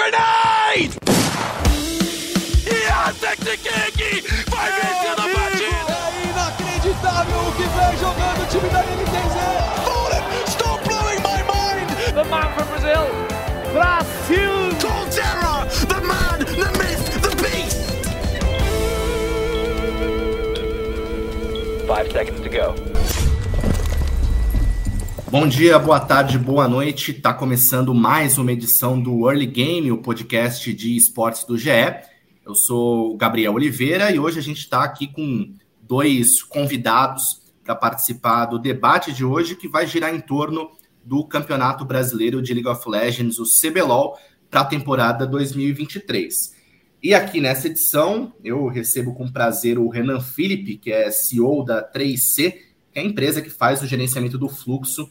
Grenade! Yes, Vai vencendo a partida! É inacreditável o que vem jogando o time da NTZ! Fallen, stop blowing my mind! The man from Brazil, Brasil! Colterra, the man, the myth, the beast! Five seconds to go. Bom dia, boa tarde, boa noite. Tá começando mais uma edição do Early Game, o podcast de esportes do GE. Eu sou o Gabriel Oliveira e hoje a gente está aqui com dois convidados para participar do debate de hoje, que vai girar em torno do Campeonato Brasileiro de League of Legends, o CBLOL, para a temporada 2023. E aqui nessa edição, eu recebo com prazer o Renan Felipe, que é CEO da 3C, que é a empresa que faz o gerenciamento do fluxo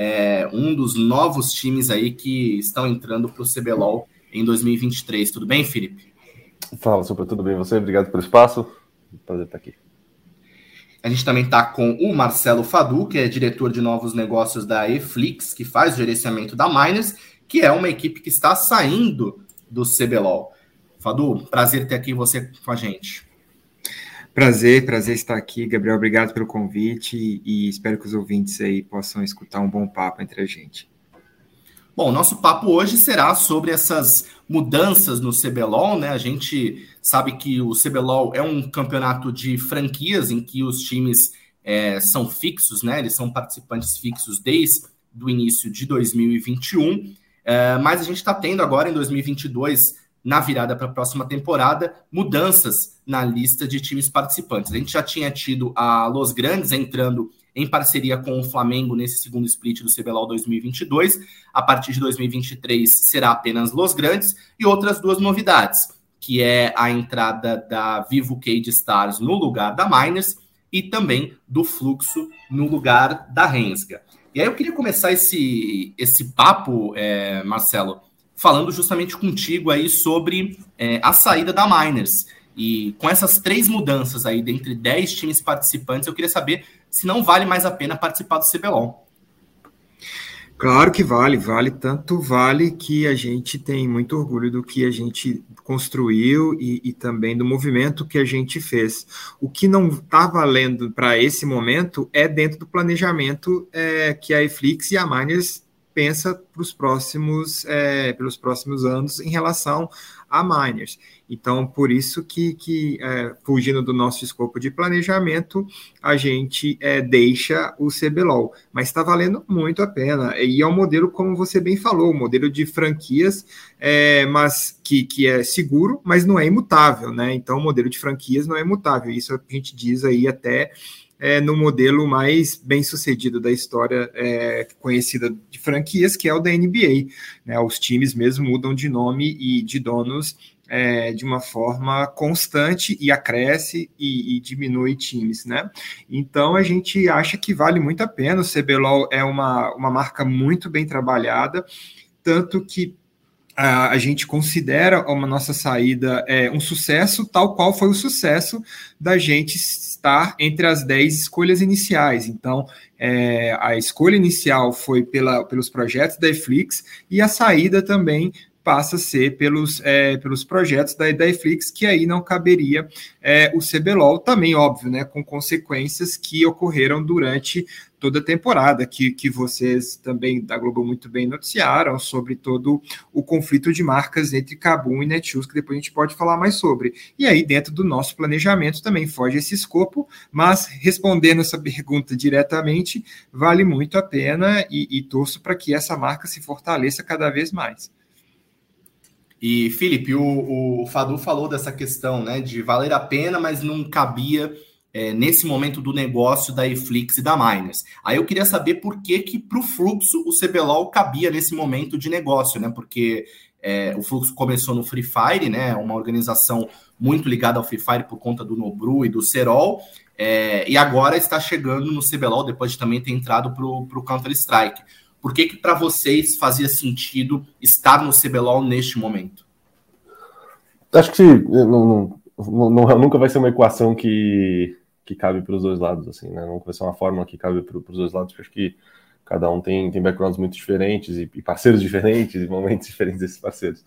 é um dos novos times aí que estão entrando para o CBLOL em 2023. Tudo bem, Felipe? Fala, super, tudo bem? Você? Obrigado pelo espaço. Prazer estar aqui. A gente também está com o Marcelo Fadu, que é diretor de novos negócios da Eflix, que faz o gerenciamento da Miners, que é uma equipe que está saindo do CBLOL. Fadu, prazer ter aqui você com a gente. Prazer, prazer estar aqui, Gabriel. Obrigado pelo convite e espero que os ouvintes aí possam escutar um bom papo entre a gente. Bom, nosso papo hoje será sobre essas mudanças no CBLOL, né? A gente sabe que o CBLOL é um campeonato de franquias em que os times é, são fixos, né? Eles são participantes fixos desde o início de 2021, é, mas a gente está tendo agora em 2022 na virada para a próxima temporada, mudanças na lista de times participantes. A gente já tinha tido a Los Grandes entrando em parceria com o Flamengo nesse segundo split do CBLOL 2022. A partir de 2023 será apenas Los Grandes e outras duas novidades, que é a entrada da Vivo Cage Stars no lugar da Miners e também do Fluxo no lugar da Rensga. E aí eu queria começar esse, esse papo, é, Marcelo, falando justamente contigo aí sobre é, a saída da Miners. E com essas três mudanças aí, dentre 10 times participantes, eu queria saber se não vale mais a pena participar do CBLOL. Claro que vale, vale, tanto vale que a gente tem muito orgulho do que a gente construiu e, e também do movimento que a gente fez. O que não está valendo para esse momento é dentro do planejamento é, que a Eflix e a Miners pensa para os próximos, é, pelos próximos anos em relação a miners. Então, por isso que, que é, fugindo do nosso escopo de planejamento, a gente é, deixa o CBLOL. Mas está valendo muito a pena. E é um modelo, como você bem falou, um modelo de franquias, é, mas que, que é seguro, mas não é imutável, né? Então, o modelo de franquias não é imutável. Isso a gente diz aí até é, no modelo mais bem sucedido da história é, conhecida de franquias, que é o da NBA. Né? Os times mesmo mudam de nome e de donos é, de uma forma constante e acresce e, e, diminui times, né? Então a gente acha que vale muito a pena. O CBLOL é uma, uma marca muito bem trabalhada, tanto que a, a gente considera uma nossa saída é, um sucesso, tal qual foi o sucesso da gente estar entre as 10 escolhas iniciais. Então, é, a escolha inicial foi pela, pelos projetos da Eflix e a saída também passa a ser pelos, é, pelos projetos da Netflix, que aí não caberia é, o CBLOL, também, óbvio, né, com consequências que ocorreram durante toda a temporada, que, que vocês também da Globo muito bem noticiaram sobre todo o conflito de marcas entre Kabum e Netshoes, que depois a gente pode falar mais sobre. E aí, dentro do nosso planejamento, também foge esse escopo, mas respondendo essa pergunta diretamente, vale muito a pena e, e torço para que essa marca se fortaleça cada vez mais. E, Felipe, o, o Fadu falou dessa questão, né, de valer a pena, mas não cabia é, nesse momento do negócio da Eflix e da Miners. Aí eu queria saber por que que para o Fluxo o CBLOL cabia nesse momento de negócio, né, porque é, o Fluxo começou no Free Fire, né, uma organização muito ligada ao Free Fire por conta do Nobru e do Serol, é, e agora está chegando no CBLOL, depois de também ter entrado para o Counter-Strike. Por que, que para vocês fazia sentido estar no CBLOL neste momento? Acho que não, não, não, nunca vai ser uma equação que, que cabe para os dois lados, assim, né? Nunca vai ser uma fórmula que cabe para os dois lados, porque acho que cada um tem, tem backgrounds muito diferentes e, e, parceiros diferentes e momentos diferentes desses parceiros.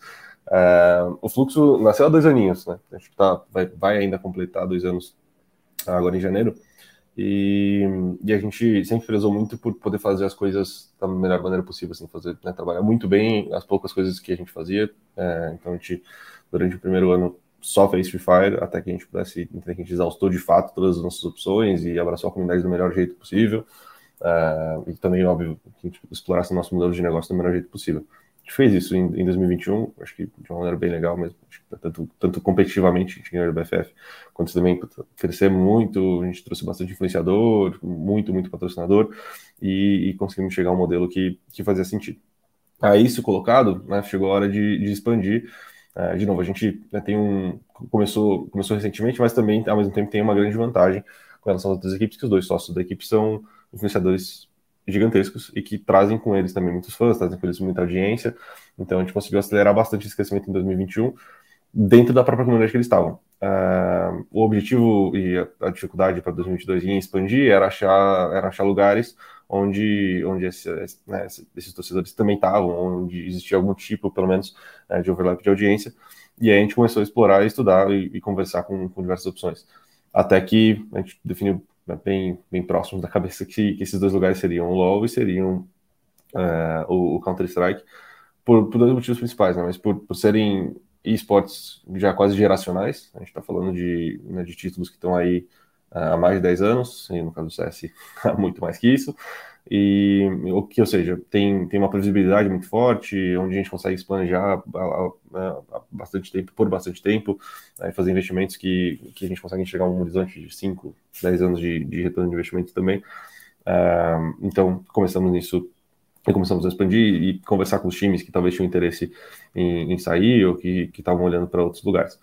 Uh, o fluxo nasceu há dois aninhos, né? A gente tá, vai, vai ainda completar dois anos agora em janeiro. E, e, a gente sempre prezou muito por poder fazer as coisas da melhor maneira possível, assim, fazer, né, trabalhar muito bem as poucas coisas que a gente fazia. É, então a gente, durante o primeiro ano, só fez Free Fire até que a gente pudesse, até que a gente exaustou de fato todas as nossas opções e abraçou a comunidade do melhor jeito possível. Uh, e também, óbvio, que a gente explorasse o nosso modelo de negócio do melhor jeito possível. A gente fez isso em, em 2021, acho que de uma maneira bem legal mesmo, tanto, tanto competitivamente, a gente ganhou o BFF, quanto também crescer muito, a gente trouxe bastante influenciador, muito, muito patrocinador, e, e conseguimos chegar a um modelo que, que fazia sentido. A isso colocado, né, chegou a hora de, de expandir, uh, de novo, a gente né, tem um, começou, começou recentemente, mas também, ao mesmo tempo, tem uma grande vantagem com relação às outras equipes, que os dois sócios da equipe são influenciadores gigantescos e que trazem com eles também muitos fãs, trazem com eles muita audiência. Então a gente conseguiu acelerar bastante esse crescimento em 2021 dentro da própria comunidade que eles estavam. Uh, o objetivo e a, a dificuldade para 2022 em expandir era achar, era achar lugares onde, onde né, esses torcedores também estavam, onde existia algum tipo, pelo menos, né, de overlap de audiência. E aí a gente começou a explorar, estudar e, e conversar com, com diversas opções. Até que a gente definiu né, bem, bem próximos da cabeça que, que, esses dois lugares seriam o LoL e seriam uh, o, o Counter-Strike, por, por, dois motivos principais, né? mas por, por serem esportes já quase geracionais, a gente está falando de, né, de títulos que estão aí há mais de 10 anos, e no caso do CS há muito mais que isso, e o que, ou seja, tem, tem uma previsibilidade muito forte, onde a gente consegue se planejar há, bastante tempo, por bastante tempo, né, fazer investimentos que, que a gente consegue enxergar um horizonte de 5, 10 anos de, de retorno de investimento também. Uh, então, começamos nisso e começamos a expandir e conversar com os times que talvez tinham interesse em, em sair ou que estavam olhando para outros lugares.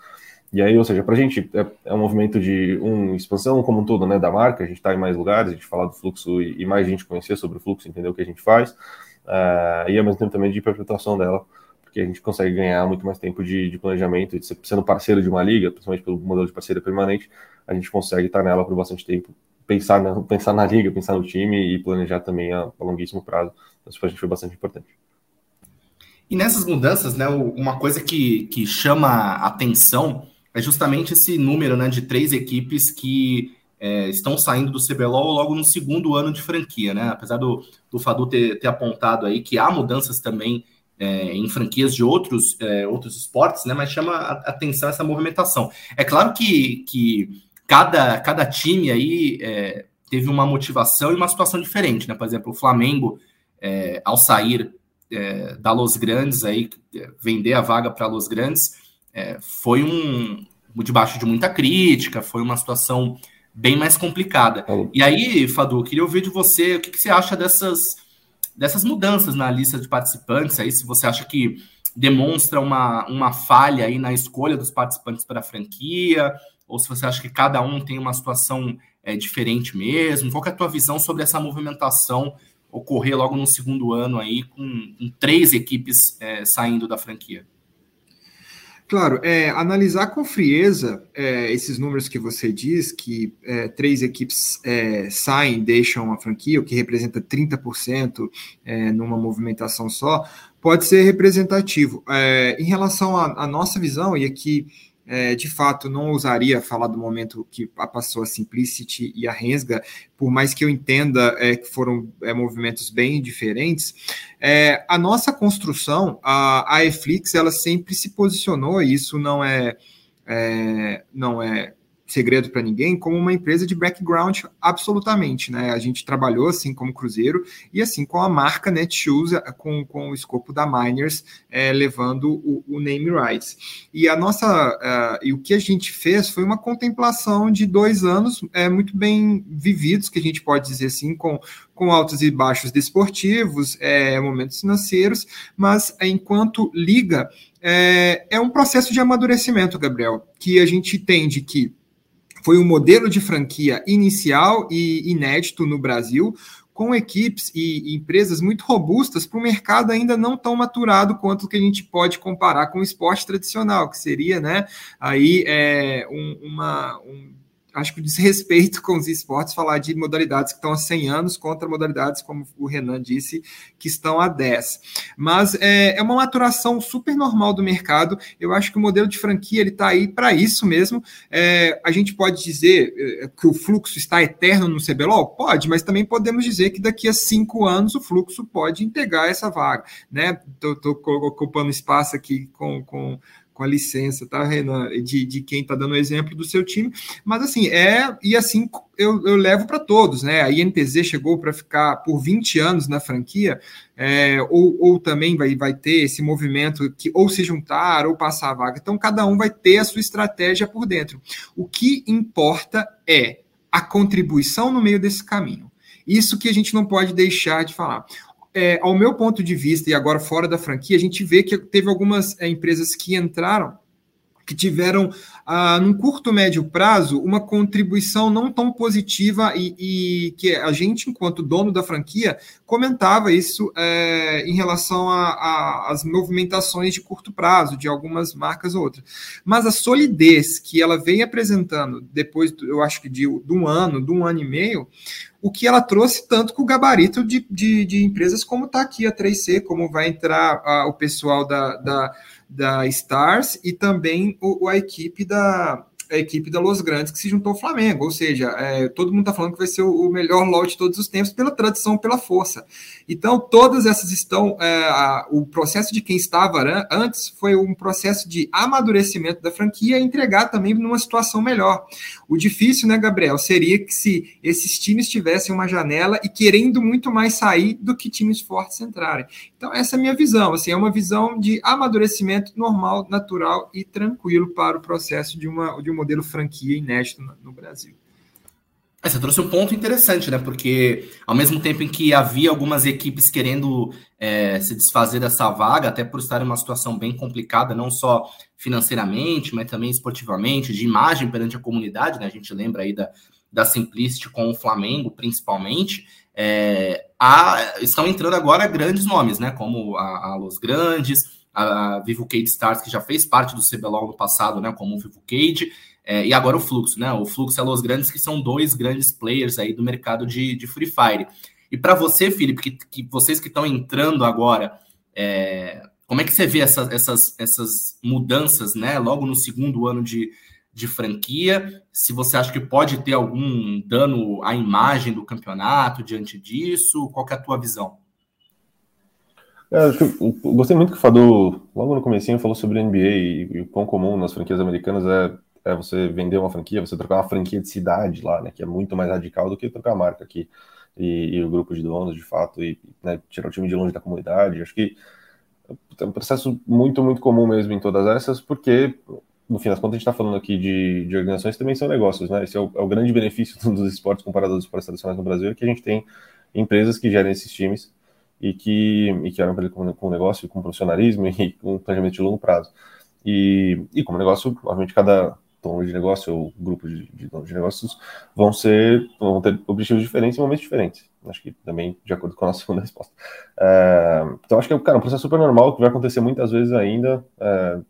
E aí, ou seja, para a gente é, é, um movimento de um, expansão como um todo, né, da marca, a gente está em mais lugares, a gente falar do fluxo e, e, mais gente conhecer sobre o fluxo, entender o que a gente faz, uh, e ao mesmo tempo também de perpetuação dela, porque a gente consegue ganhar muito mais tempo de, de planejamento, de ser, sendo parceiro de uma liga, principalmente pelo modelo de parceria permanente, a gente consegue estar nela por bastante tempo, pensar na, pensar na liga, pensar no time e planejar também a, a longuíssimo prazo. Isso para a gente foi bastante importante. E nessas mudanças, né, uma coisa que, que chama atenção é justamente esse número né, de três equipes que é, estão saindo do CBLOL logo no segundo ano de franquia, né? Apesar do, do Fadu ter, ter apontado aí que há mudanças também é, em franquias de outros, é, outros esportes, né? Mas chama a atenção essa movimentação. É claro que, que cada, cada time aí é, teve uma motivação e uma situação diferente, né? Por exemplo, o Flamengo, é, ao sair é, da Los Grandes aí, vender a vaga para Los Grandes é, foi um debaixo de muita crítica, foi uma situação bem mais complicada. E aí, Fadu, queria ouvir de você o que, que, você acha dessas, dessas mudanças na lista de participantes aí, se você acha que demonstra uma, uma falha aí na escolha dos participantes para a franquia, ou se você acha que cada um tem uma situação é, diferente mesmo. Qual é a tua visão sobre essa movimentação ocorrer logo no segundo ano aí, com, com três equipes é, saindo da franquia? Claro, é, analisar com frieza é, esses números que você diz, que é, três equipes é, saem, deixam a franquia, o que representa 30% é, numa movimentação só, pode ser representativo. É, em relação à nossa visão, e aqui é, de fato, não ousaria falar do momento que passou a Simplicity e a Rensga, por mais que eu entenda é, que foram é, movimentos bem diferentes. É, a nossa construção, a, a Eflix, ela sempre se posicionou, e isso não é, é não é segredo para ninguém, como uma empresa de background absolutamente, né? A gente trabalhou assim como Cruzeiro e assim com a marca Netshoes, eh, com, com o escopo da Miners, é, levando o, o, name rights. E a nossa uh, e o que a gente fez foi uma contemplação de dois anos é, muito bem vividos, que a gente pode dizer assim, com, com altos e baixos desportivos, é, momentos financeiros, mas enquanto liga é, é um processo de amadurecimento, Gabriel, que a gente entende que foi um modelo de franquia inicial e inédito no Brasil, com equipes e empresas muito robustas para o mercado ainda não tão maturado quanto o que a gente pode comparar com o esporte tradicional, que seria né, aí, é, um, uma, um, acho que desrespeito com os esportes falar de modalidades que estão há 100 anos contra modalidades, como o Renan disse, que estão há 10. Mas é, é uma maturação super normal do mercado. Eu acho que o modelo de franquia ele está aí para isso mesmo. É, a gente pode dizer é, que o fluxo está eterno no CBLOL? Pode, mas também podemos dizer que daqui a cinco anos o fluxo pode integrar essa vaga. Né? Estou ocupando espaço aqui com, com com a licença, tá, Renan, de, de quem está dando exemplo do seu time, mas assim, é, e assim eu, eu levo para todos, né? A INTZ chegou para ficar por 20 anos na franquia, é, ou, ou também vai, vai ter esse movimento que ou se juntar ou passar a vaga. Então, cada um vai ter a sua estratégia por dentro. O que importa é a contribuição no meio desse caminho. Isso que a gente não pode deixar de falar é, ao meu ponto de vista, e agora fora da franquia, a gente vê que teve algumas é, empresas que entraram que tiveram, ah, num curto, médio prazo, uma contribuição não tão positiva e, e que a gente, enquanto dono da franquia, comentava isso é, em relação às movimentações de curto prazo de algumas marcas ou outras. Mas a solidez que ela vem apresentando depois, eu acho que de, de um ano, de um ano e meio, o que ela trouxe tanto com o gabarito de, de, de empresas como está aqui a 3C, como vai entrar a, o pessoal da, da, da Stars e também o, a equipe da, a equipe da Los Grandes que se juntou ao Flamengo, ou seja, é, todo mundo está falando que vai ser o, o, melhor lote de todos os tempos pela tradição, pela força. Então, todas essas estão. É, a, o processo de quem estava antes foi um processo de amadurecimento da franquia e entregar também numa situação melhor. O difícil, né, Gabriel, seria que se esses times tivessem uma janela e querendo muito mais sair do que times fortes entrarem. Então, essa é a minha visão. Assim, é uma visão de amadurecimento normal, natural e tranquilo para o processo de, uma, de um modelo franquia inédito no, no Brasil. É, você trouxe um ponto interessante, né? Porque ao mesmo tempo em que havia algumas equipes querendo é, se desfazer dessa vaga, até por estar em uma situação bem complicada, não só financeiramente, mas também esportivamente, de imagem perante a comunidade, né? A gente lembra aí da, da Simplicity com o Flamengo, principalmente. É, a, estão entrando agora grandes nomes, né? Como a, a Los Grandes, a Vivo Cade Stars, que já fez parte do CBLOL no passado, né? Como o Vivo Cade. É, e agora o Fluxo, né? O Fluxo é Los Grandes, que são dois grandes players aí do mercado de, de Free Fire. E para você, Felipe, que, que, vocês que estão entrando agora, é, como é que você vê essa, essas, essas mudanças, né? Logo no segundo ano de, de franquia, se você acha que pode ter algum dano à imagem do campeonato diante disso, qual é a tua visão? É, eu, gostei muito que o logo no comecinho, falou sobre NBA e, e o quão comum nas franquias americanas é é você vender uma franquia, você trocar uma franquia de cidade lá, né, que é muito mais radical do que trocar a marca aqui e, e o grupo de donos, de fato, e né, tirar o time de longe da comunidade. Acho que é um processo muito, muito comum mesmo em todas essas, porque no fim das contas a gente está falando aqui de, de organizações que também são negócios, né? Esse é o, é o grande benefício dos esportes comparado aos esportes tradicionais no Brasil, é que a gente tem empresas que gerem esses times e que, e que olham para ele negócio, com profissionalismo e com planejamento de longo prazo. E, e como negócio, obviamente, cada, dono de negócio ou grupo de, de donos de negócios vão ser vão ter objetivos diferentes em momentos diferentes. Acho que também de acordo com a nossa segunda resposta. É, então acho que é um processo super normal que vai acontecer muitas vezes ainda. É,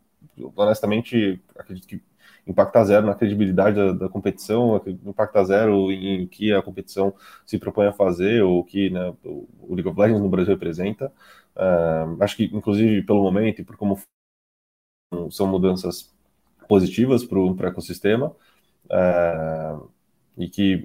honestamente, acredito que impacta zero na credibilidade da, da competição, impacta zero em, em que a competição se propõe a fazer ou que né, o League of Legends no Brasil representa. É, acho que, inclusive, pelo momento e por como são mudanças positivas para o ecossistema é, e que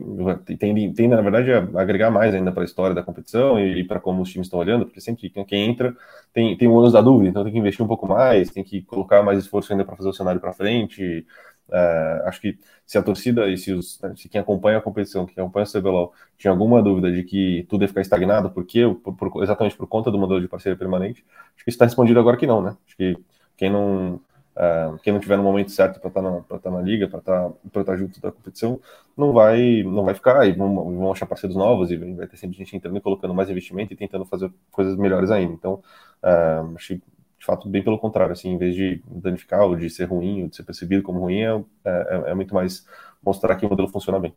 tende, tende, na verdade, a agregar mais ainda para a história da competição e, e para como os times estão olhando, porque sempre quem entra tem, tem o ônus da dúvida, então tem que investir um pouco mais, tem que colocar mais esforço ainda para fazer o cenário para frente. É, acho que se a torcida e se, os, se, quem acompanha a competição, quem acompanha o CBLOL, tinha alguma dúvida de que tudo ia ficar estagnado, porque por, por, exatamente por conta do modelo de parceria permanente, acho que está respondido agora que não, né? Acho que quem não Uh, quem não tiver no momento certo para estar tá na, tá na liga, para estar tá, tá junto da competição, não vai não vai ficar. E vão, vão achar parceiros novos e vai ter sempre gente entrando e colocando mais investimento e tentando fazer coisas melhores ainda. Então, uh, achei de fato bem pelo contrário. Assim, em vez de danificar ou de ser ruim ou de ser percebido como ruim, é, é, é muito mais mostrar que o modelo funciona bem.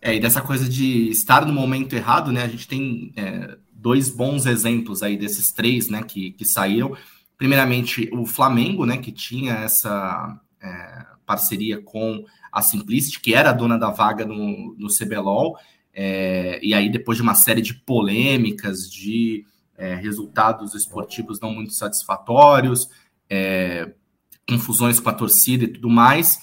É, e dessa coisa de estar no momento errado, né? A gente tem é, dois bons exemplos aí desses três, né, que, que saíram primeiramente o Flamengo, né, que tinha essa é, parceria com a Simplicity, que era a dona da vaga no, no CBLOL, é, e aí depois de uma série de polêmicas, de é, resultados esportivos não muito satisfatórios, é, confusões com a torcida e tudo mais,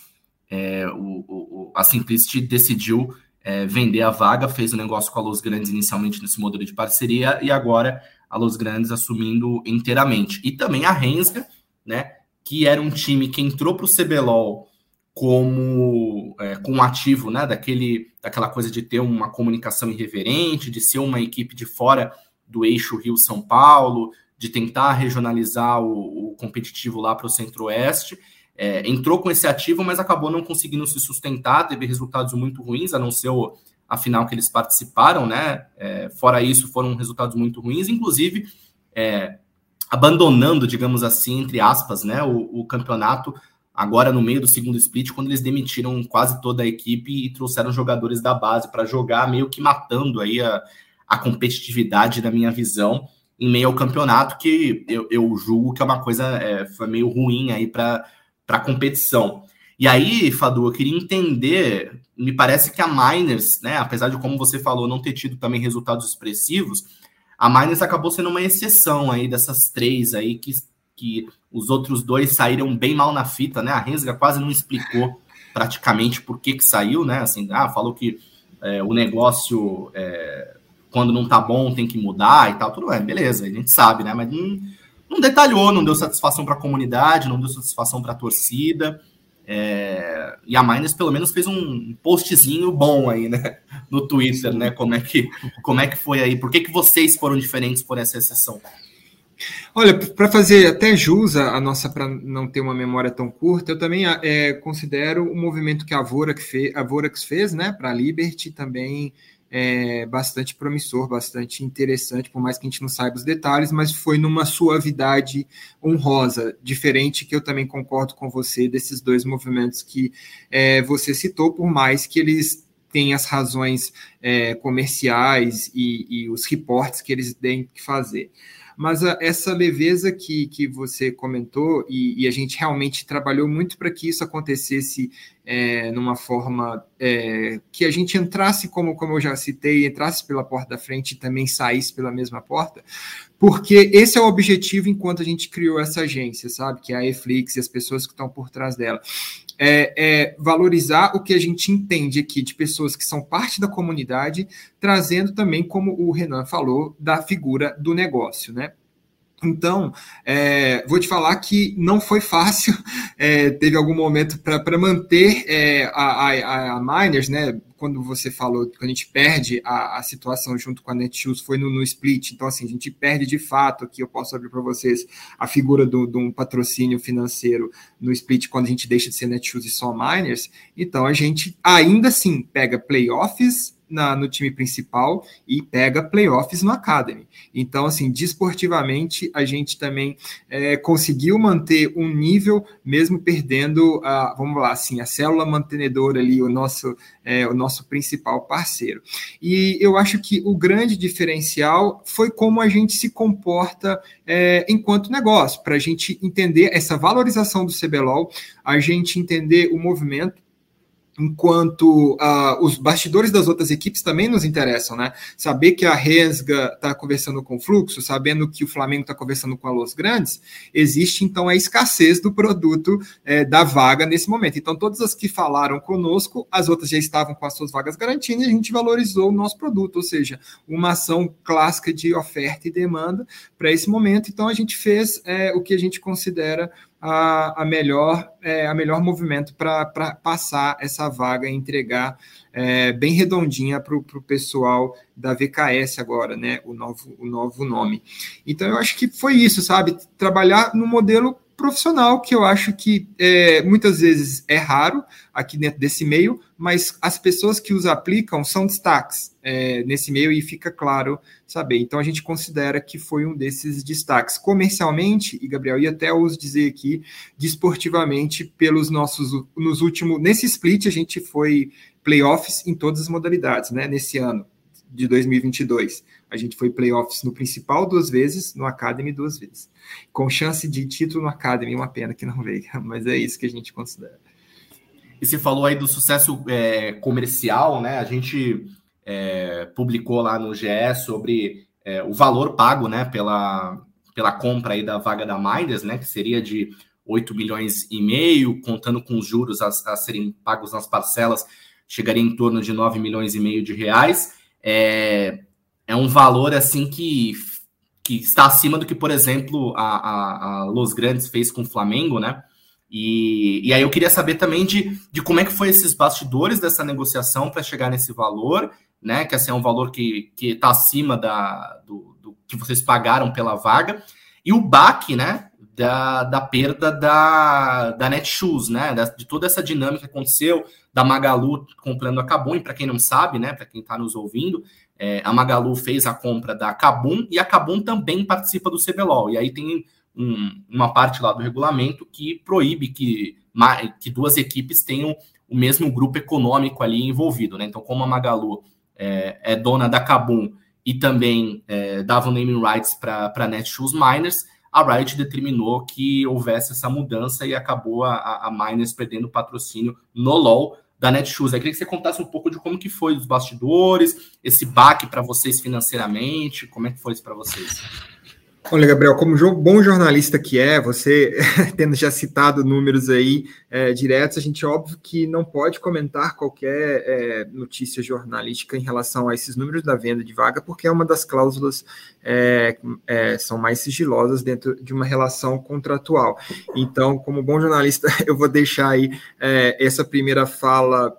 é, o, o, a Simplicity decidiu é, vender a vaga, fez o um negócio com a Los Grandes inicialmente nesse modelo de parceria, e agora a Los Grandes assumindo inteiramente. E também a Rensga, né, que era um time que entrou para o CBLOL como é, com ativo, né, daquele, daquela coisa de ter uma comunicação irreverente, de ser uma equipe de fora do eixo Rio-São Paulo, de tentar regionalizar o, o competitivo lá para o Centro-Oeste. É, entrou com esse ativo, mas acabou não conseguindo se sustentar, teve resultados muito ruins, a não ser o, a final que eles participaram, né? É, fora isso, foram resultados muito ruins, inclusive é, abandonando, digamos assim, entre aspas, né, o, o campeonato agora no meio do segundo split, quando eles demitiram quase toda a equipe e trouxeram jogadores da base para jogar, meio que matando aí a, a competitividade da minha visão em meio ao campeonato, que eu, eu julgo que é uma coisa é, foi meio ruim aí para a competição. E aí, Fadu, eu queria entender, me parece que a Miners, né, apesar de como você falou, não ter tido também resultados expressivos, a Miners acabou sendo uma exceção aí dessas três aí que, que os outros dois saíram bem mal na fita, né? A Rensga quase não explicou praticamente por que que saiu, né? Assim, ah, falou que é, o negócio é, quando não tá bom tem que mudar e tal, tudo bem, beleza, a gente sabe, né? Mas não, não detalhou, não deu satisfação para a comunidade, não deu satisfação para a torcida. É, e a Miners pelo menos fez um postzinho bom aí, né? No Twitter, né? Como é que, como é que foi aí? Por que, que vocês foram diferentes por essa exceção? Olha, para fazer até jus a, nossa, para não ter uma memória tão curta, eu também é, considero o movimento que a Vorax, fez, a fez, né, para a Liberty também é, bastante promissor, bastante interessante, por mais que a gente não saiba os detalhes, mas foi numa suavidade honrosa, diferente que eu também concordo com você desses dois movimentos que é, você citou, por mais que eles tenham as razões é, comerciais e, e os reportes que eles têm que fazer. Mas a, essa leveza que, que você comentou, e, e a gente realmente trabalhou muito para que isso acontecesse é, numa forma é, que a gente entrasse, como, como eu já citei, entrasse pela porta da frente e também saísse pela mesma porta, porque esse é o objetivo enquanto a gente criou essa agência, sabe? Que é a Eflix e as pessoas que estão por trás dela. É, é, valorizar o que a gente entende aqui de pessoas que são parte da comunidade, trazendo também, como o Renan falou, da figura do negócio, né? Então, é, vou te falar que não foi fácil, é, teve algum momento para manter é, a, a, a, Miners, né? Quando você falou, quando a gente perde a, a situação junto com a Netshoes, foi no, no, split. Então, assim, a gente perde de fato, aqui eu posso abrir para vocês a figura de um patrocínio financeiro no split quando a gente deixa de ser Netshoes e só Miners. Então, a gente ainda assim pega playoffs na, no time principal e pega playoffs no Academy. Então, assim, desportivamente, a gente também é, conseguiu manter um nível, mesmo perdendo, a, vamos lá, assim, a célula mantenedora ali, o nosso, é, o nosso principal parceiro. E eu acho que o grande diferencial foi como a gente se comporta é, enquanto negócio, para a gente entender essa valorização do CBLOL, a gente entender o movimento enquanto uh, os bastidores das outras equipes também nos interessam, né? Saber que a Resga está conversando com o Fluxo, sabendo que o Flamengo está conversando com a Los Grandes, existe então a escassez do produto é, da vaga nesse momento. Então, todas as que falaram conosco, as outras já estavam com as suas vagas garantidas e a gente valorizou o nosso produto, ou seja, uma ação clássica de oferta e demanda para esse momento. Então, a gente fez é, o que a gente considera a, a melhor é, a melhor movimento para passar essa vaga e entregar é, bem redondinha para o pessoal da VKS agora, né? O novo, o novo nome. Então eu acho que foi isso, sabe? Trabalhar no modelo profissional, que eu acho que é, muitas vezes é raro aqui dentro desse meio, mas as pessoas que os aplicam são destaques é, nesse meio e fica claro saber. Então a gente considera que foi um desses destaques. Comercialmente, e Gabriel ia até os dizer aqui, desportivamente, pelos nossos nos últimos. Nesse split a gente foi playoffs em todas as modalidades, né? Nesse ano de 2022. A gente foi playoffs no principal duas vezes, no Academy duas vezes. Com chance de título no Academy, uma pena que não veio, mas é isso que a gente considera. E você falou aí do sucesso é, comercial, né? A gente é, publicou lá no GE sobre é, o valor pago, né, pela, pela compra aí da vaga da Miners, né, que seria de 8 milhões e meio, contando com os juros a, a serem pagos nas parcelas, chegaria em torno de 9 milhões e meio de reais. É, é um valor assim que, que está acima do que, por exemplo, a, a, a Los Grandes fez com o Flamengo, né? E, e aí eu queria saber também de, de como é que foi esses bastidores dessa negociação para chegar nesse valor, né? Que assim, é um valor que está acima da, do, do, que vocês pagaram pela vaga. E o baque, né? Da, da perda da, da Netshoes, né? De toda essa dinâmica que aconteceu, da Magalu comprando a Kabum, para quem não sabe, né? Para quem está nos ouvindo, é, a Magalu fez a compra da Kabum e a Kabum também participa do CBLOL. E aí tem um, uma parte lá do regulamento que proíbe que, que duas equipes tenham o mesmo grupo econômico ali envolvido, né? Então, como a Magalu é, é dona da Kabum e também é, dava o naming rights para a Netshoes Miners, a Riot determinou que houvesse essa mudança e acabou a, a Miners perdendo patrocínio no LoL da Netshoes. Eu queria que você contasse um pouco de como que foi os bastidores, esse baque para vocês financeiramente, como é que foi isso para vocês? Olha, Gabriel, como bom jornalista que é, você tendo já citado números aí é, diretos, a gente óbvio que não pode comentar qualquer é, notícia jornalística em relação a esses números da venda de vaga, porque é uma das cláusulas é, são mais sigilosas dentro de uma relação contratual. Então, como bom jornalista, eu vou deixar aí essa primeira fala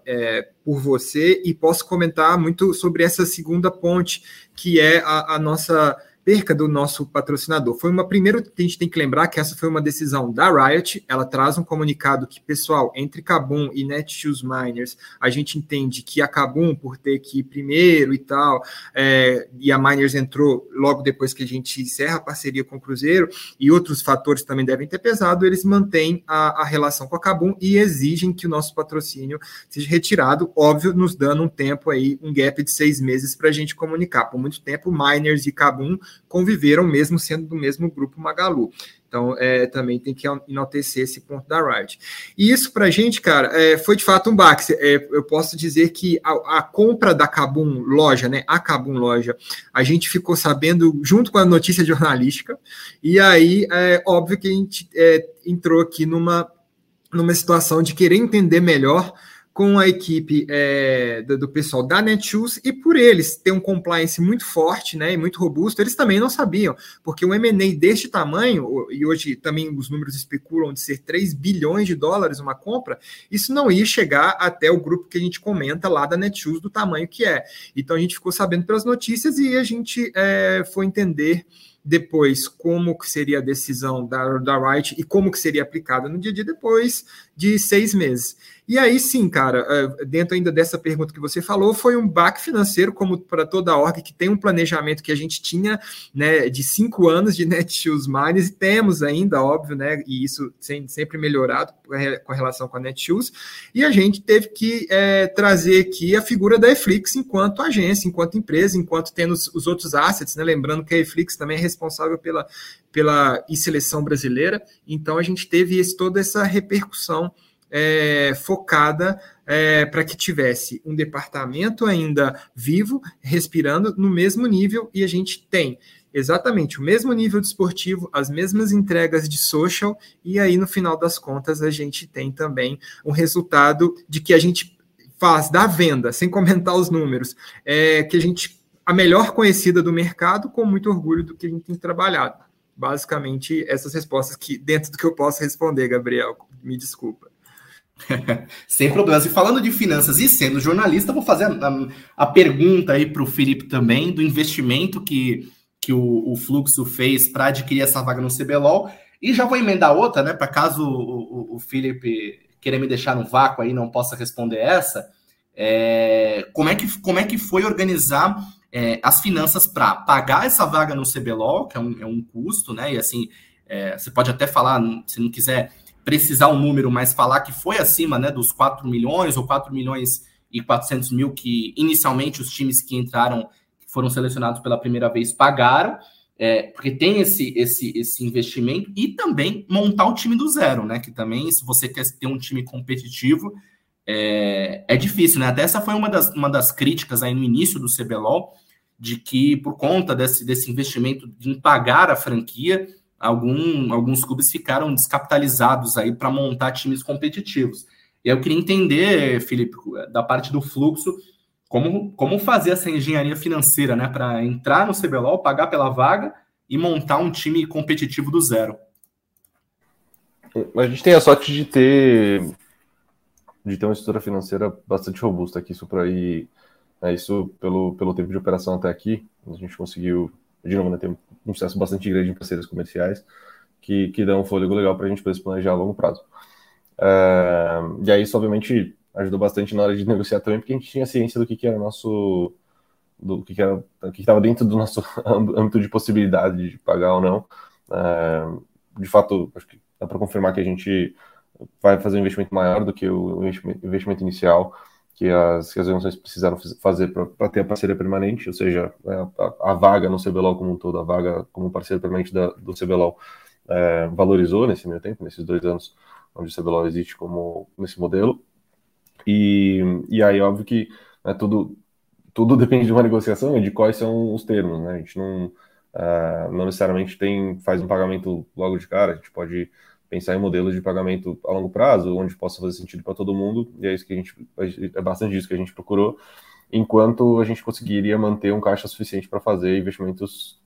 por você e posso comentar muito sobre essa segunda ponte, que é a, a nossa perca do nosso patrocinador. Foi uma primeira que a gente tem que lembrar que essa foi uma decisão da Riot. Ela traz um comunicado que, pessoal, entre Kabum e Netshoes Miners, a gente entende que a Kabum, por ter que ir primeiro e tal, é, e a Miners entrou logo depois que a gente encerra a parceria com o Cruzeiro, e outros fatores também devem ter pesado, eles mantêm a, a relação com a Kabum e exigem que o nosso patrocínio seja retirado, óbvio, nos dando um tempo aí, um gap de seis meses para a gente comunicar. Por muito tempo, Miners e Kabum conviveram mesmo sendo do mesmo grupo Magalu. Então, é, também tem que enaltecer esse ponto da Riot. E isso para a gente, cara, é, foi de fato um baque. É, eu posso dizer que a, a, compra da Cabum Loja, né, a Cabum Loja, a gente ficou sabendo junto com a notícia jornalística, e aí, é óbvio que a gente é, entrou aqui numa, numa situação de querer entender melhor com a equipe é, do, do, pessoal da Netshoes e por eles ter um compliance muito forte né, e muito robusto, eles também não sabiam, porque um M&A deste tamanho, e hoje também os números especulam de ser 3 bilhões de dólares uma compra, isso não ia chegar até o grupo que a gente comenta lá da Netshoes do tamanho que é. Então a gente ficou sabendo pelas notícias e a gente é, foi entender depois como que seria a decisão da, da Wright e como que seria aplicada no dia dia depois de seis meses. E aí sim, cara, é, dentro ainda dessa pergunta que você falou, foi um baque financeiro, como para toda a org que tem um planejamento que a gente tinha né, de cinco anos de Netshoes Mines, e temos ainda, óbvio, né? E isso sempre melhorado com relação com a Netshoes, e a gente teve que é, trazer aqui a figura da Eflix enquanto agência, enquanto empresa, enquanto tendo os, os outros assets, né? Lembrando que a Eflix também é responsável pela, pela e-seleção brasileira, então a gente teve esse, toda essa repercussão é, focada é, para que tivesse um departamento ainda vivo, respirando no mesmo nível, e a gente tem exatamente o mesmo nível desportivo, as mesmas entregas de social, e aí no final das contas a gente tem também um resultado de que a gente faz da venda, sem comentar os números, é, que a gente a melhor conhecida do mercado, com muito orgulho do que a gente tem trabalhado. Basicamente, essas respostas que dentro do que eu posso responder, Gabriel, me desculpa. Sem problemas. E falando de finanças e sendo jornalista, vou fazer a, a pergunta aí para o Felipe também do investimento que, que o, o Fluxo fez para adquirir essa vaga no CBLOL. E já vou emendar outra, né? Para caso o, o, o Felipe querer me deixar no vácuo aí não possa responder essa. É, como, é que, como é que foi organizar é, as finanças para pagar essa vaga no CBLOL, que é um, é um custo, né? E assim, é, você pode até falar, se não quiser precisar um número, mas falar que foi acima né, dos 4 milhões ou 4 milhões e 400 mil que inicialmente os times que entraram, que foram selecionados pela primeira vez, pagaram, é, porque tem esse, esse, esse investimento, e também montar o time do zero, né? Que também, se você quer ter um time competitivo, é, é difícil, né? Até essa foi uma das, uma das críticas aí no início do CBLOL, de que por conta desse, desse investimento de pagar a franquia, algum, alguns clubes ficaram descapitalizados aí para montar times competitivos. E eu queria entender, Felipe, da parte do fluxo, como, como fazer essa engenharia financeira, né, para entrar no CBLOL, pagar pela vaga e montar um time competitivo do zero. A gente tem a sorte de ter de ter uma estrutura financeira bastante robusta aqui, isso para ir é, isso pelo, pelo tempo de operação até aqui, a gente conseguiu, de novo, né, ter um sucesso bastante grande em parceiros comerciais que, que dão um fôlego legal para a gente poder se planejar a longo prazo. É, e aí isso, obviamente, ajudou bastante na hora de negociar também, porque a gente tinha ciência do que, que era nosso. do que, que era que estava dentro do nosso âmbito de possibilidade de pagar ou não. É, de fato, acho que dá para confirmar que a gente vai fazer um investimento maior do que o investimento inicial que as, que as organizações precisaram fazer para ter a parceria permanente, ou seja, é, a, a, vaga no CBLOL como um todo, a vaga como parceiro permanente da, do CBLOL é, valorizou nesse meio tempo, nesses dois anos onde o CBLOL existe como nesse modelo. E, e aí, óbvio que né, tudo, tudo depende de uma negociação e de quais são os termos, né? A gente não, uh, não necessariamente tem, faz um pagamento logo de cara, a gente pode pensar em modelos de pagamento a longo prazo, onde possa fazer sentido para todo mundo, e é isso que a gente é bastante disso que a gente procurou, enquanto a gente conseguiria manter um caixa suficiente para fazer investimentos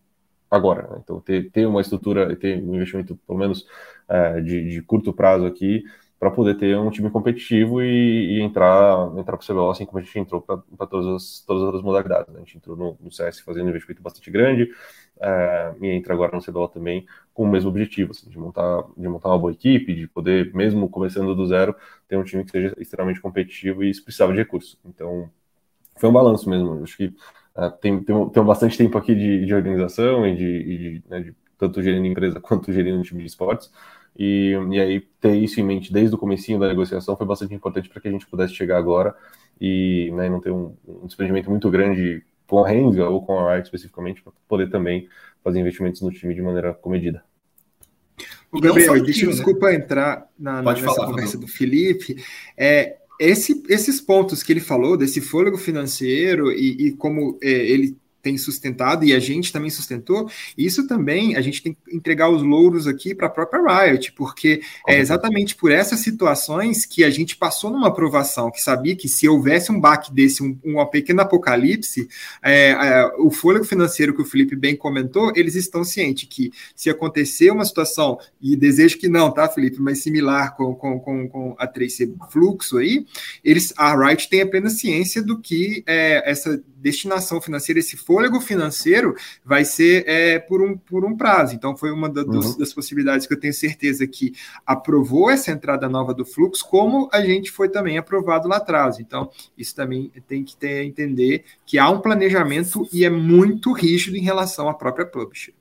agora. Né? Então, ter, ter uma estrutura, ter um investimento, pelo menos, é, de, de curto prazo aqui, para poder ter um time competitivo e, e entrar, entrar para o CBLOL assim como a gente entrou para todas as, todas as outras modalidades. Né? A gente entrou no, no CS fazendo um investimento bastante grande é, e entra agora no CBLOL também com o mesmo objetivo, assim, de, montar, de montar uma boa equipe, de poder, mesmo começando do zero, ter um time que seja extremamente competitivo e isso precisava de recursos. Então, foi um balanço mesmo. Acho que é, tem, tem, tem bastante tempo aqui de, de organização e de, e de, né, de tanto gerindo empresa quanto gerindo time de esportes. E, e aí ter isso em mente desde o comecinho da negociação foi bastante importante para que a gente pudesse chegar agora e né, não ter um, um desprendimento muito grande com a Renga ou com a Riot especificamente para poder também fazer investimentos no time de maneira comedida. O Gabriel, deixa eu né? desculpa entrar na, nessa falar, conversa do Felipe. É, esse, esses pontos que ele falou, desse fôlego financeiro e, e como é, ele tem sustentado e a gente também sustentou, isso também a gente tem que entregar os louros aqui para a própria Riot, porque é exatamente por essas situações que a gente passou numa aprovação, que sabia que se houvesse um baque desse, um, um pequeno apocalipse, é, é, o fôlego financeiro que o Felipe bem comentou, eles estão cientes que se acontecer uma situação, e desejo que não, tá, Felipe, mas similar com, com, com, com a 3C Fluxo aí, eles, a Riot tem apenas ciência do que é, essa destinação financeira, esse fôlego financeiro, vai ser é, por, um, por um prazo. Então, foi uma da, dos, uhum. das possibilidades que eu tenho certeza que aprovou essa entrada nova do fluxo, como a gente foi também aprovado lá atrás. Então, isso também tem que ter, entender que há um planejamento e é muito rígido em relação à própria publisher.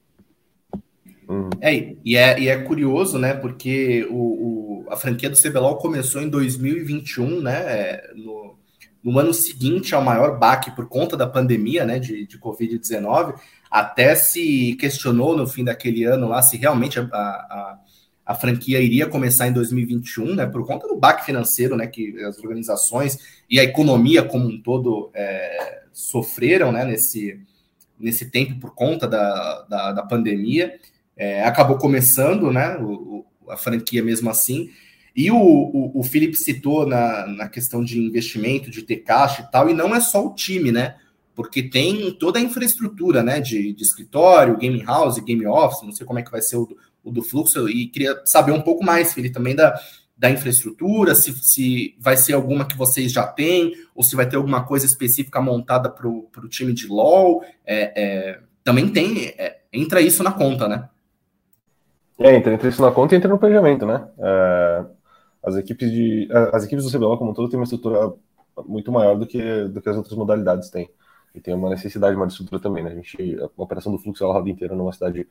Uhum. É, e é, e é curioso, né? Porque o, o, a franquia do CBLOL começou em 2021, né? No, no ano seguinte ao maior baque por conta da pandemia, né, de, de Covid-19, até se questionou no fim daquele ano lá se realmente a, a, a, franquia iria começar em 2021, né, por conta do baque financeiro, né, que as organizações e a economia como um todo é, sofreram, né, nesse, nesse tempo por conta da, da, da pandemia. É, acabou começando, né, o, a franquia mesmo assim, e o, o, o Felipe citou na, na questão de investimento, de ter caixa e tal, e não é só o time, né? Porque tem toda a infraestrutura, né? De, de escritório, game house, game office, não sei como é que vai ser o do, o do fluxo, e queria saber um pouco mais, Felipe, também da, da infraestrutura, se, se vai ser alguma que vocês já têm, ou se vai ter alguma coisa específica montada para o time de LOL. É, é, também tem, é, entra isso na conta, né? É, entra, entra isso na conta e entra no planejamento, né? As equipes de as equipes do CBLOL como um todo têm uma estrutura muito maior do que do que as outras modalidades têm. E tem uma necessidade de estrutura também né? A gente a operação do fluxo ela roda inteira numa cidade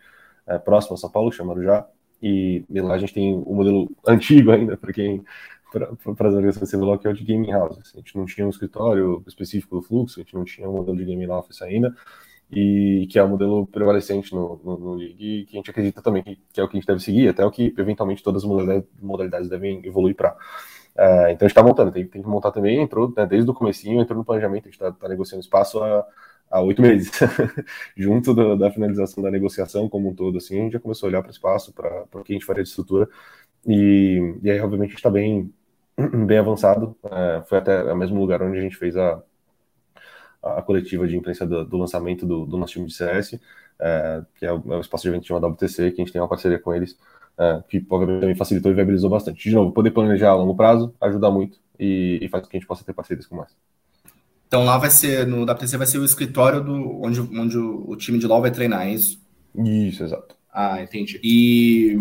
é, próxima a São Paulo chamada já e, e, lá a gente tem o modelo antigo ainda para quem para as organizações CBLOL que é o de gaming house. A gente não tinha um escritório específico do fluxo a gente não tinha um modelo de gaming office ainda e que é o modelo prevalecente no, no, no League e que a gente acredita também que, que, é o que a gente deve seguir, até o que eventualmente todas as modalidades, devem evoluir para. É, então a gente está montando, tem, tem, que montar também, entrou né, desde o comecinho, entrou no planejamento, a gente está tá negociando espaço há, há oito meses, junto do, da finalização da negociação como um todo, assim, a gente já começou a olhar para o espaço, para o que a gente faria de estrutura, e, e aí, obviamente, a gente está bem, bem avançado, é, foi até o mesmo lugar onde a gente fez a, a coletiva de imprensa do, do lançamento do, do, nosso time de CS, é, que é o, é o, espaço de evento chamado WTC, que a gente tem uma parceria com eles, é, que obviamente também facilitou e viabilizou bastante. De novo, poder planejar a longo prazo ajuda muito e, e faz com que a gente possa ter parcerias com mais. Então lá vai ser, no WTC vai ser o escritório do, onde, onde o, o time de LoL vai treinar, é isso? Isso, exato. Ah, entendi. E,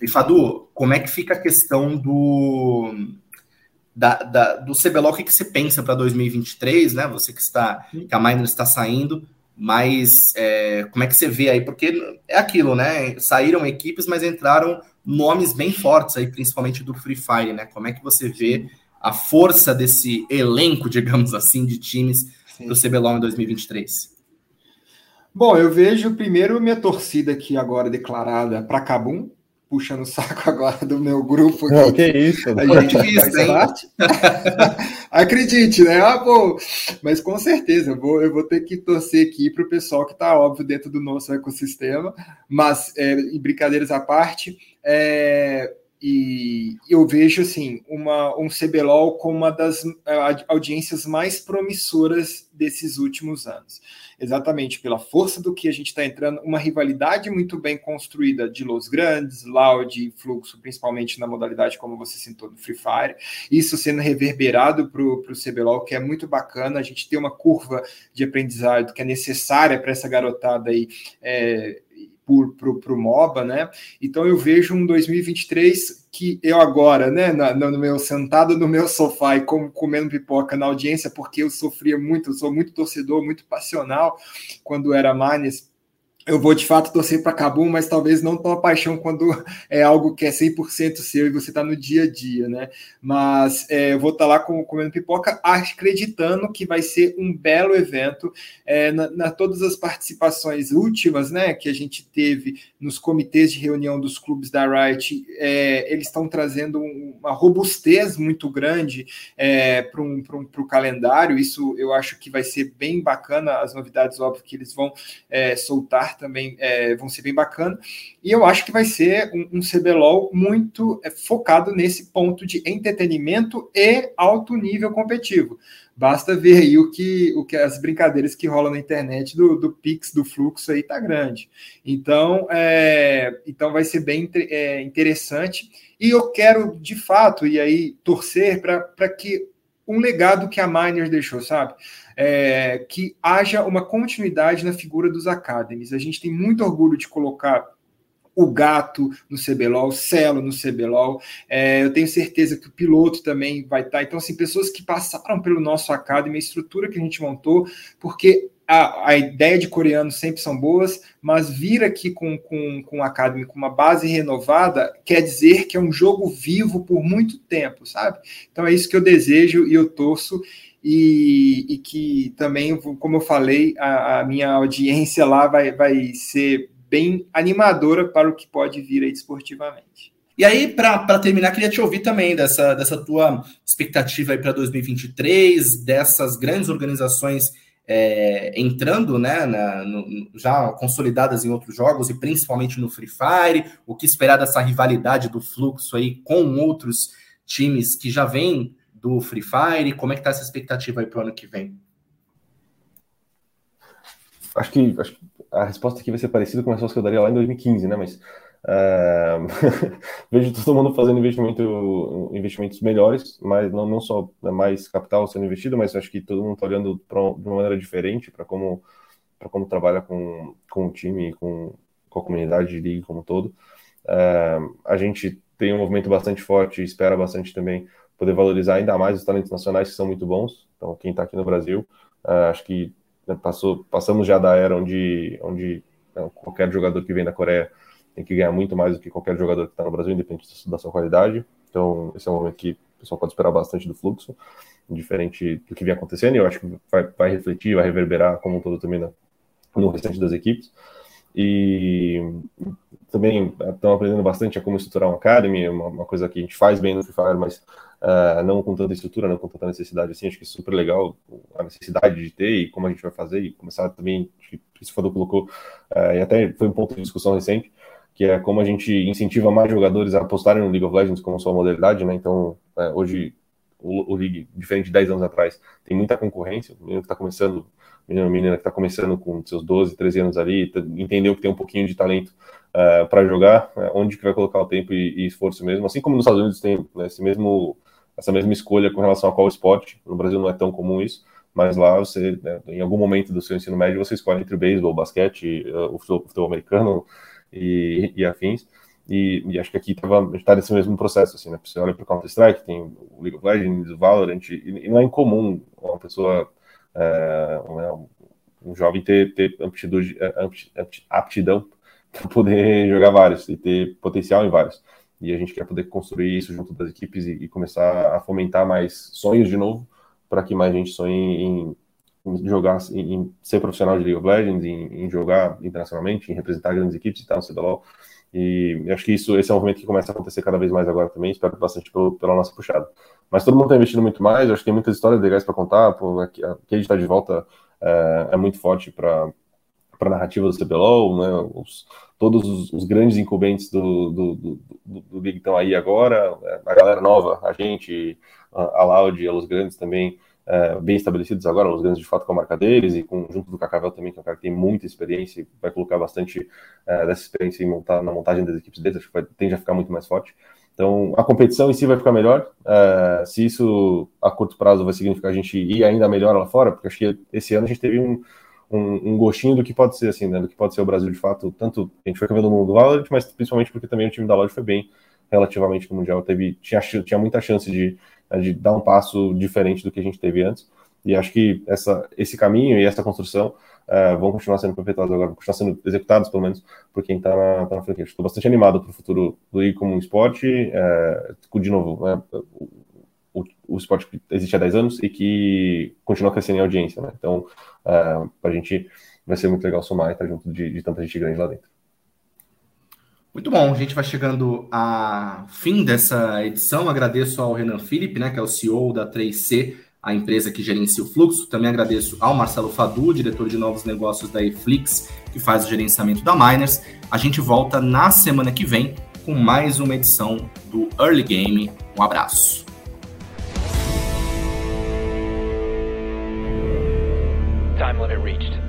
e Fadu, como é que fica a questão do da, da, do CBLOL, o que, que você pensa para 2023, né? Você que está, que a Miner está saindo, mas é, como é que você vê aí? Porque é aquilo, né? Saíram equipes, mas entraram nomes bem fortes aí, principalmente do Free Fire, né? Como é que você vê a força desse elenco, digamos assim, de times do CBLOL em 2023? Bom, eu vejo primeiro minha torcida aqui agora declarada para Cabum, puxando o saco agora do meu grupo aqui. Não, que isso? A gente faz parte. Acredite, né? Ah, pô, mas com certeza, eu vou, eu vou ter que torcer aqui para o pessoal que está, óbvio, dentro do nosso ecossistema, mas, é, em brincadeiras à parte, é, e eu vejo assim uma, um CBLOL como uma das é, audiências mais promissoras desses últimos anos. Exatamente pela força do que a gente está entrando, uma rivalidade muito bem construída de Los Grandes, Loud e Fluxo, principalmente na modalidade como você sentou no Free Fire, isso sendo reverberado para o CBLOL, que é muito bacana, a gente tem uma curva de aprendizado que é necessária para essa garotada aí. É, para o MOBA, né? Então eu vejo um 2023 que eu agora, né, na, no meu sentado no meu sofá e como, comendo pipoca na audiência, porque eu sofria muito, eu sou muito torcedor, muito passional quando era Manes eu vou de fato torcer para Cabum, mas talvez não tão a paixão quando é algo que é 100% seu e você está no dia a dia, né? Mas é, eu vou estar tá lá com, comendo pipoca, acreditando que vai ser um belo evento. É, na, na, todas as participações últimas, né, que a gente teve nos comitês de reunião dos clubes da Riot, é, eles estão trazendo uma robustez muito grande é, para um, um, o calendário. Isso eu acho que vai ser bem bacana. As novidades, óbvio, que eles vão é, também é, vão ser bem bacana. E eu acho que vai ser um, um CBLOL muito é, focado nesse ponto de entretenimento e alto nível competitivo. Basta ver aí o que, o que as brincadeiras que rolam na internet do, do Pix, do fluxo aí tá grande. Então, é, então vai ser bem é, interessante. E eu quero, de fato, e aí torcer para que um legado que a Miners deixou, sabe? é, que haja uma continuidade na figura dos academies. A gente tem muito orgulho de colocar o Gato no CBLOL, o Celo no CBLOL. É, eu tenho certeza que o piloto também vai estar. Então, assim, pessoas que passaram pelo nosso Academy, a estrutura que a gente montou, porque a, a ideia de coreano sempre são boas, mas vir aqui com, com, com o Academy com uma base renovada quer dizer que é um jogo vivo por muito tempo, sabe? Então é isso que eu desejo e eu torço e, e que também, como eu falei, a, a, minha audiência lá vai, vai ser bem animadora para o que pode vir aí esportivamente. E aí, para terminar, queria te ouvir também dessa, dessa tua expectativa aí para 2023, dessas grandes organizações é, entrando, né, na, no, já consolidadas em outros jogos e principalmente no Free Fire, o que esperar dessa rivalidade do fluxo aí com outros times que já vêm do Free Fire? Como é que tá essa expectativa aí para o ano que vem? Acho que, acho que a resposta aqui vai ser parecida com a resposta que eu daria lá em 2015, né? Mas uh, vejo todo mundo fazendo investimento, investimentos melhores, mas não, não só né, mais capital sendo investido, mas acho que todo mundo está olhando pra, de uma maneira diferente para como, como trabalha com, com o time, com, com a comunidade de liga como um todo. Uh, a gente tem um movimento bastante forte, espera bastante também poder valorizar ainda mais os talentos nacionais que são muito bons. Então, quem está aqui no Brasil, uh, acho que né, passou, passamos já da era onde, onde né, qualquer jogador que vem da Coreia tem que ganhar muito mais do que qualquer jogador que está no Brasil, independente da sua qualidade. Então, esse é um momento que o pessoal pode esperar bastante do fluxo, diferente do que vem acontecendo, e eu acho que vai, vai refletir, vai reverberar como um todo também no, no restante das equipes. e também estão aprendendo bastante a como estruturar um academy, uma, uma coisa que a gente faz bem no Free Fire, mas uh, não com tanta estrutura, não com tanta necessidade assim. Acho que é super legal a necessidade de ter e como a gente vai fazer e começar também, isso foi colocou, uh, e até foi um ponto de discussão recente, que é como a gente incentiva mais jogadores a apostarem no League of Legends como sua modalidade, né? Então, uh, hoje o, o League, diferente de 10 anos atrás, tem muita concorrência. O menino que está começando, menino, menina que está começando com seus 12, 13 anos ali, entendeu que tem um pouquinho de talento uh, para jogar, uh, onde que vai colocar o tempo e, e, esforço mesmo. Assim como nos Estados Unidos tem né, esse mesmo, essa mesma escolha com relação a qual esporte. No Brasil não é tão comum isso, mas lá você, né, em algum momento do seu ensino médio, você escolhe entre o beisebol, o basquete, futebol, o futebol americano e, e afins. E, e, acho que aqui tava, está nesse mesmo processo, assim, né? Você olha para o Counter-Strike, tem o League of Legends, o Valorant, e, e não é incomum uma pessoa, é, um, um, jovem ter, ter aptidão, aptidão para poder jogar vários e ter potencial em vários. E a gente quer poder construir isso junto das equipes e, e começar a fomentar mais sonhos de novo, para que mais gente sonhe em, em jogar, em, em, ser profissional de League of Legends, em, em, jogar internacionalmente, em representar grandes equipes e tal, no CBLOL. E acho que isso, esse é um movimento que começa a acontecer cada vez mais agora também, espero bastante pelo, pela nossa puxada. Mas todo mundo está investindo muito mais, acho que tem muitas histórias legais para contar, pô, a gente está de volta é, é muito forte para a narrativa do CBLOL, né, os, todos os, os, grandes incumbentes do, do, do, do, do League estão aí agora, a galera nova, a gente, a, a Loud, a Los Grandes também, é, bem estabelecidos agora, os grandes de fato com a marca deles, e com, junto do Cacavel também, que é um cara que tem muita experiência e vai colocar bastante é, dessa experiência em montar, na montagem das equipes deles, acho que vai, tende a ficar muito mais forte. Então, a competição em si vai ficar melhor. É, se isso a curto prazo vai significar a gente ir ainda melhor lá fora, porque acho que esse ano a gente teve um, um, um, gostinho do que pode ser, assim, né, do que pode ser o Brasil de fato. Tanto a gente foi campeão do mundo do Valorant, mas principalmente porque também o time da loja foi bem relativamente no Mundial. Teve, tinha, tinha muita chance de né, de dar um passo diferente do que a gente teve antes. E acho que essa, esse caminho e essa construção uh, vão continuar sendo perpetuados agora, vão continuar sendo executados, pelo menos, por quem está na, tá na frente. Estou bastante animado para o futuro do I como esporte, uh, de novo, né, o, o, o, esporte que existe há 10 anos e que continua crescendo em audiência. Né? Então, uh, eh, para a gente vai ser muito legal somar e estar tá junto de, de tanta gente grande lá dentro. Muito bom, a gente vai chegando a fim dessa edição. Agradeço ao Renan Felipe, né, que é o CEO da 3C, a empresa que gerencia o fluxo. Também agradeço ao Marcelo Fadu, diretor de novos negócios da Eflix, que faz o gerenciamento da Miners. A gente volta na semana que vem com mais uma edição do Early Game. Um abraço. Time limit reached.